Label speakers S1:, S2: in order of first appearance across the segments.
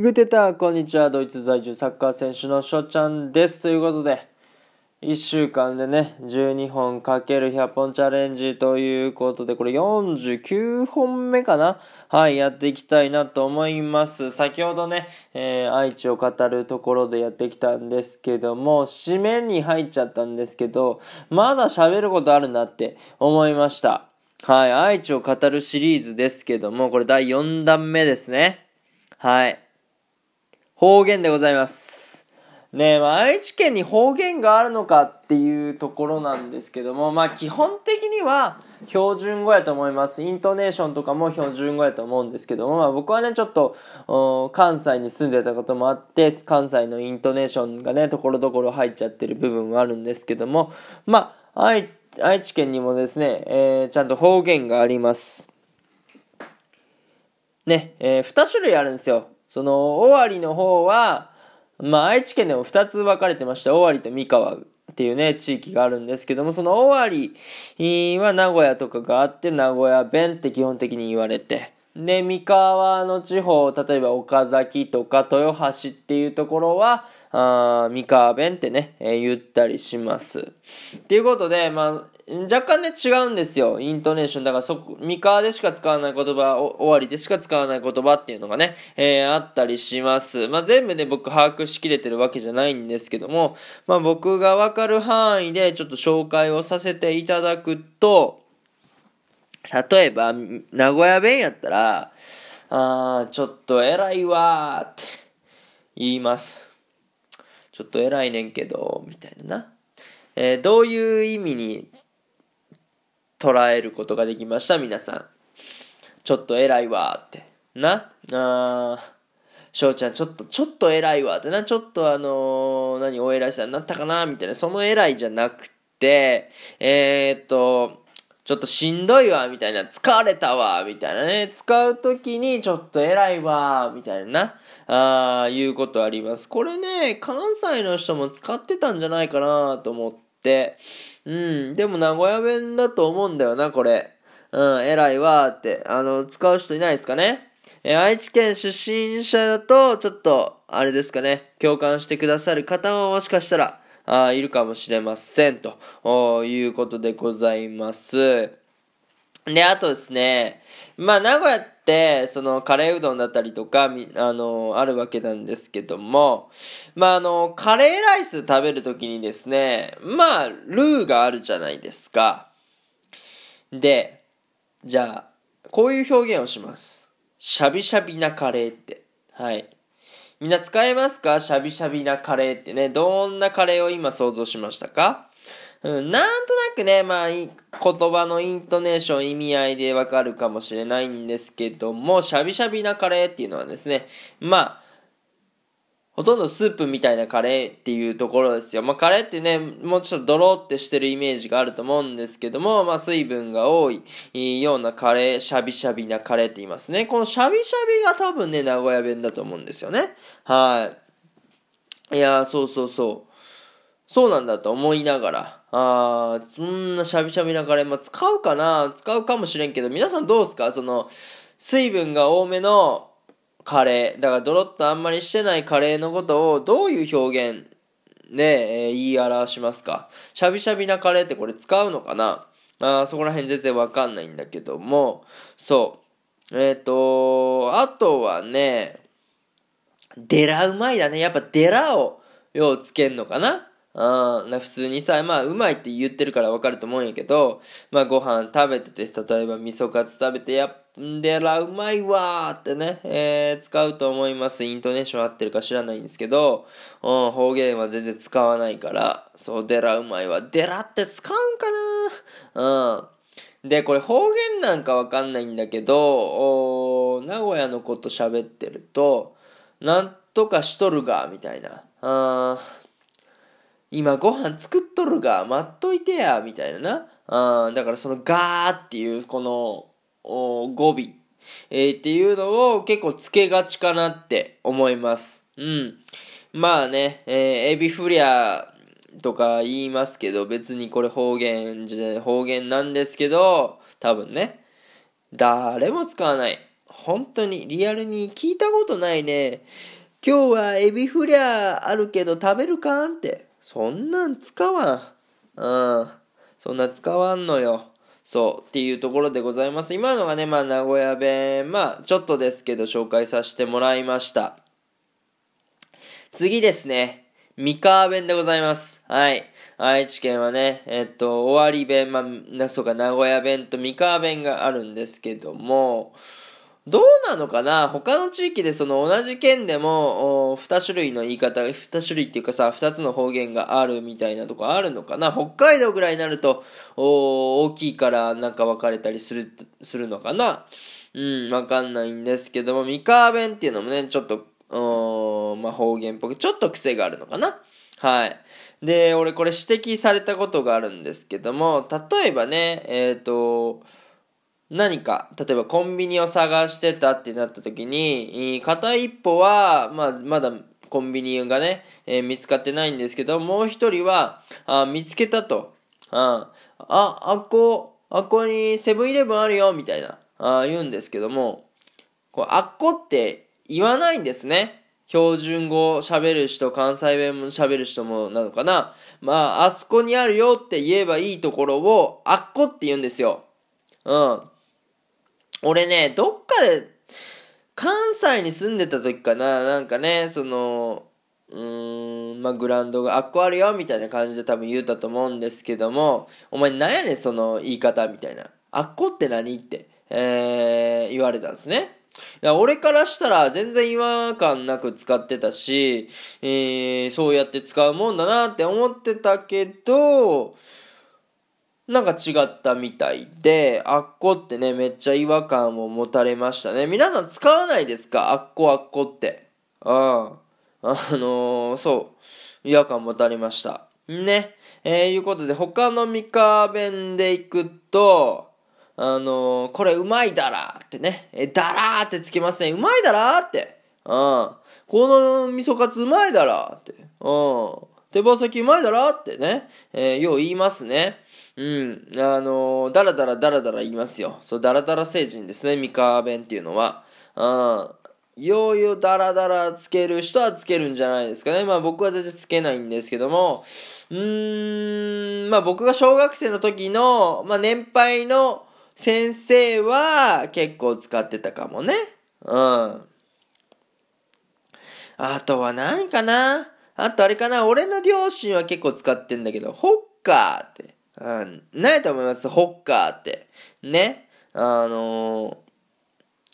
S1: グテター、こんにちは。ドイツ在住サッカー選手のしょちゃんです。ということで、1週間でね、12本かける100本チャレンジということで、これ49本目かな？はい、やっていきたいなと思います。先ほどね、えー、愛知を語るところでやってきたんですけども、締めに入っちゃったんですけど、まだ喋ることあるなって思いました。はい、愛知を語るシリーズですけども、これ第4弾目ですね。はい。方言でございます。ねまあ、愛知県に方言があるのかっていうところなんですけども、まあ、基本的には標準語やと思います。イントネーションとかも標準語やと思うんですけども、まあ、僕はね、ちょっと、関西に住んでたこともあって、関西のイントネーションがね、ところどころ入っちゃってる部分はあるんですけども、まあ、愛愛知県にもですね、えー、ちゃんと方言があります。ね、えー、2種類あるんですよ。その、尾張の方は、まあ、愛知県でも2つ分かれてました。尾張と三河っていうね、地域があるんですけども、その尾張は名古屋とかがあって、名古屋弁って基本的に言われて、で、三河の地方、例えば岡崎とか豊橋っていうところは、あ三河弁ってね、えー、言ったりします。っていうことで、まあ、若干ね、違うんですよ。イントネーション。だから、そこ、三河でしか使わない言葉、終わりでしか使わない言葉っていうのがね、えー、あったりします。まあ、全部ね、僕把握しきれてるわけじゃないんですけども、まあ、僕がわかる範囲でちょっと紹介をさせていただくと、例えば、名古屋弁やったら、あー、ちょっと偉いわーって言います。ちょっと偉いねんけど、みたいなな。えー、どういう意味に捉えることができました皆さん。ちょっと偉いわって。な？あ翔ちゃん、ちょっと、ちょっと偉いわって。な、ちょっとあのー、何、お偉いさんになったかなみたいな、その偉いじゃなくて、えー、っと、ちょっとしんどいわ、みたいな、疲れたわ、みたいなね、使うときに、ちょっと偉いわ、みたいな、あいうことあります。これね、関西の人も使ってたんじゃないかなと思って、うん、でも名古屋弁だと思うんだよな、これ。うん、偉いわーって。あの、使う人いないですかね？え愛知県出身者だと、ちょっと、あれですかね、共感してくださる方ももしかしたら、あいるかもしれません。ということでございます。で、あとですね、まあ、名古屋って、その、カレーうどんだったりとか、あの、あるわけなんですけども、まあ、あの、カレーライス食べるときにですね、まあ、ルーがあるじゃないですか。で、じゃあ、こういう表現をします。シャビシャビなカレーって。はい。みんな使えますか？シャビシャビなカレーってね。どんなカレーを今想像しましたか？うん、なんとなくね、まあ、言葉のイントネーション、意味合いでわかるかもしれないんですけども、シャビシャビなカレーっていうのはですね、まあ、ほとんどスープみたいなカレーっていうところですよ。まあ、カレーってね、もうちょっとドロってしてるイメージがあると思うんですけども、まあ、水分が多いようなカレー、シャビシャビなカレーって言いますね。このシャビシャビが多分ね、名古屋弁だと思うんですよね。はい。いやそうそうそう。そうなんだと思いながら、あそんなしゃびしゃびなカレー、まあ、使うかな？使うかもしれんけど、皆さんどうですか？その、水分が多めのカレー、だからドロッとあんまりしてないカレーのことをどういう表現で、えー、言い表しますか？しゃびしゃびなカレーってこれ使うのかな？あそこら辺全然わかんないんだけども、そう。えっ、ー、と、あとはね、デラうまいだね。やっぱデラをようつけんのかな？あな普通にさ、まあ、うまいって言ってるからわかると思うんやけど、まあ、ご飯食べてて、例えば味噌カツ食べて、やっでらうまいわーってね、えー、使うと思います。イントネーション合ってるか知らないんですけど、うん、方言は全然使わないから、そう、でらうまいわ。でらって使うんかな？うん。で、これ方言なんかわかんないんだけど、お名古屋のこと喋ってると、なんとかしとるが、みたいな。あー今ご飯作っとるが、待っといてや、みたいなな。あだからそのガーっていうこの語尾、えー、っていうのを結構つけがちかなって思います。うん。まあね、えー、エビフリアとか言いますけど、別にこれ方言じゃ、方言なんですけど、多分ね、誰も使わない本当にリアルに聞いたことないね。今日はエビフリャーあるけど食べるかんって。そんなん使わん。うん。そんな使わんのよ。そう。っていうところでございます。今のがね、まあ、名古屋弁、まあ、ちょっとですけど紹介させてもらいました。次ですね。三河弁でございます。はい。愛知県はね、えっと、終わり弁、まあ、そうか、名古屋弁と三河弁があるんですけども、どうなのかな？他の地域でその同じ県でも、二種類の言い方、二種類っていうかさ、二つの方言があるみたいなとこあるのかな？北海道ぐらいになると、大きいからなんか分かれたりする、するのかな？うん、わかんないんですけども、三河弁っていうのもね、ちょっと、まあ、方言っぽく、ちょっと癖があるのかな？はい。で、俺これ指摘されたことがあるんですけども、例えばね、えっ、ー、と、何か、例えばコンビニを探してたってなった時に、片一歩は、まあ、まだコンビニがね、えー、見つかってないんですけど、もう一人は、あ見つけたと。あ、あ、あっこ、あっこにセブンイレブンあるよ、みたいな、あ言うんですけども、こうあっこって言わないんですね。標準語喋る人、関西弁も喋る人もなのかな。まあ、あそこにあるよって言えばいいところを、あっこって言うんですよ。うん。俺ね、どっかで、関西に住んでた時かな、なんかね、その、うーん、まあ、グラウンドがあっこあるよ、みたいな感じで多分言うたと思うんですけども、お前なんやねん、その言い方、みたいな。あっこって何って、えー、言われたんですね。いや俺からしたら全然違和感なく使ってたし、えー、そうやって使うもんだなって思ってたけど、なんか違ったみたいで、あっこってね、めっちゃ違和感を持たれましたね。皆さん使わないですか？あっこあっこって。うん。あのー、そう。違和感持たれました。ね。えー、いうことで、他の三河弁でいくと、あのー、これうまいだらってね。え、だらーってつけますね。うまいだらーって。うん。この味噌カツうまいだらーって。うん。手羽先うまいだらーってね。えー、よう言いますね。うん。あのー、だらだらだらだら言いますよ。そう、だらだら星人ですね、三河弁っていうのは。うん。いようよだらだらつける人はつけるんじゃないですかね。まあ僕は全然つけないんですけども、うーん、まあ僕が小学生の時の、まあ年配の先生は結構使ってたかもね。うん。あとは何かなあとあれかな俺の両親は結構使ってんだけど、ホッカーって。うん、何やと思いますホッカーって。ね。あの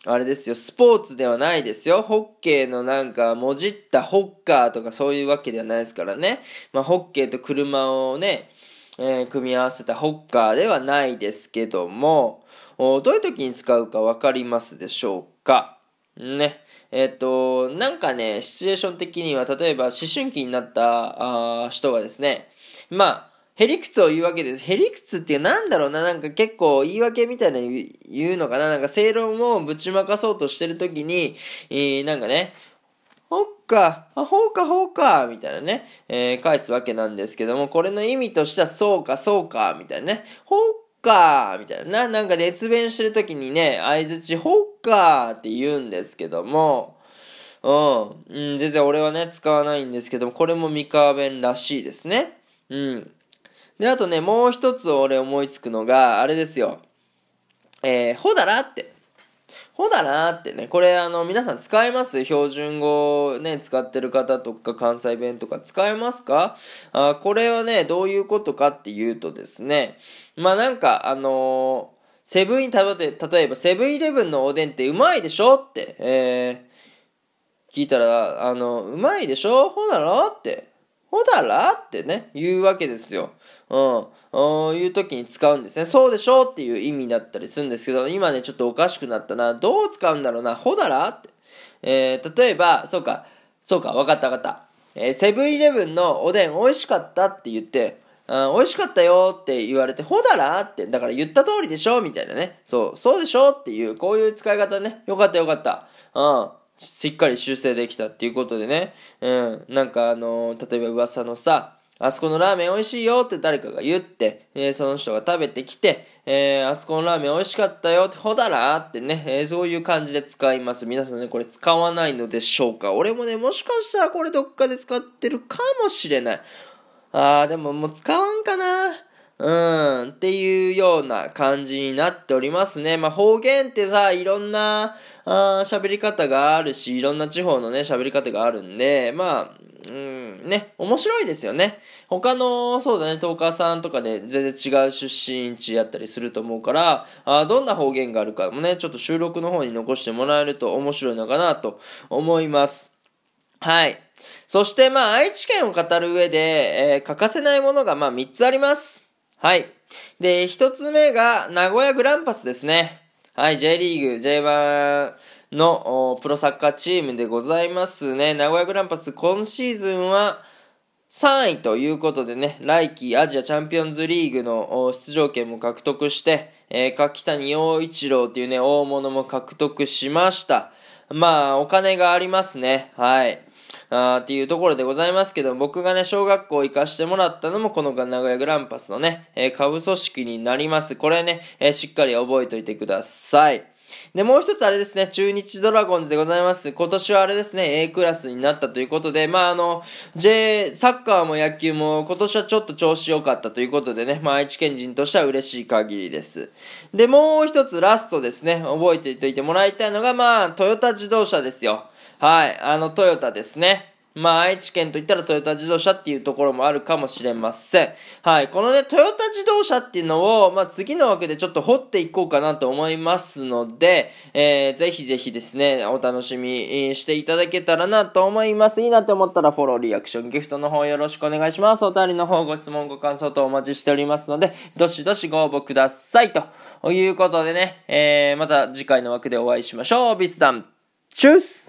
S1: ー、あれですよ、スポーツではないですよ。ホッケーのなんか、もじったホッカーとかそういうわけではないですからね。まあ、ホッケーと車をね、えー、組み合わせたホッカーではないですけども、どういう時に使うかわかりますでしょうか？ね。えっ、ー、と、なんかね、シチュエーション的には、例えば思春期になったあ人がですね、まあ、へりくつを言うわけです。へりくつってなんだろうな、なんか結構言い訳みたいな言うのかな、なんか正論をぶちまかそうとしてるときに、えー、なんかね、ほっか、あ、ほうか、ほうか、みたいなね、えー、返すわけなんですけども、これの意味としては、そうか、そうか、みたいなね、ほっか、みたいな、なんか熱弁してるときにね、相づち、ほっか、って言うんですけども、うん、うん、全然俺はね、使わないんですけども、これも三河弁らしいですね。うん。で、あとね、もう一つ俺思いつくのが、あれですよ。えー、ほだらって。ほだらってね、これあの、皆さん使えます？標準語ね、使ってる方とか関西弁とか使えますか？あこれはね、どういうことかっていうとですね、まあなんか、あのー、セブンイ例えばセブンイレブンのおでんってうまいでしょって、えー、聞いたら、あの、うまいでしょ？ほだろって。ほだらってね、言うわけですよ。うん。いう時に使うんですね。そうでしょ？っていう意味だったりするんですけど、今ね、ちょっとおかしくなったな。どう使うんだろうな？ほだら？って。えー、例えば、そうか、そうか、わかったわかった。えー、セブンイレブンのおでん美味しかったって言って、うん、美味しかったよって言われて、ほだら？って、だから言った通りでしょ？みたいなね。そう、そうでしょ？っていう、こういう使い方ね。よかったよかった。うん。しっかり修正できたっていうことでね、うん、なんかあのー、例えば噂のさ、あそこのラーメン美味しいよって誰かが言って、えー、その人が食べてきて、えー、あそこのラーメン美味しかったよって、ほだらってね、えー、そういう感じで使います。皆さんね、これ使わないのでしょうか俺もね、もしかしたらこれどっかで使ってるかもしれない。あー、でももう使わんかな。うん、っていうような感じになっておりますね。まあ、方言ってさ、いろんな、あ喋り方があるし、いろんな地方のね、喋り方があるんで、まあ、うん、ね、面白いですよね。他の、そうだね、トーカーさんとかで全然違う出身地やったりすると思うから、あどんな方言があるかもね、ちょっと収録の方に残してもらえると面白いのかなと思います。はい。そして、まあ、愛知県を語る上で、えー、欠かせないものが、まあ、3つあります。はい。で、一つ目が、名古屋グランパスですね。はい、J リーグ、J1 のプロサッカーチームでございますね。名古屋グランパス、今シーズンは3位ということでね、来季アジアチャンピオンズリーグの出場権も獲得して、えー、柿谷陽一郎っていうね、大物も獲得しました。まあ、お金がありますね。はい。あっていうところでございますけど、僕がね、小学校行かしてもらったのも、この名古屋グランパスのね、えー、下部組織になります。これね、えー、しっかり覚えておいてください。で、もう一つあれですね、中日ドラゴンズでございます。今年はあれですね、A クラスになったということで、まああの、J、サッカーも野球も今年はちょっと調子良かったということでね、まあ愛知県人としては嬉しい限りです。で、もう一つラストですね、覚えておいてもらいたいのが、まあ、トヨタ自動車ですよ。はい、あの、トヨタですね。まあ、愛知県といったらトヨタ自動車っていうところもあるかもしれません。はい。このね、トヨタ自動車っていうのを、まあ、次の枠でちょっと掘っていこうかなと思いますので、えー、ぜひぜひですね、お楽しみしていただけたらなと思います。いいなって思ったらフォロー、リアクション、ギフトの方よろしくお願いします。お便りの方ご質問、ご感想とお待ちしておりますので、どしどしご応募ください。ということでね、えー、また次回の枠でお会いしましょう。ビスダン、チュース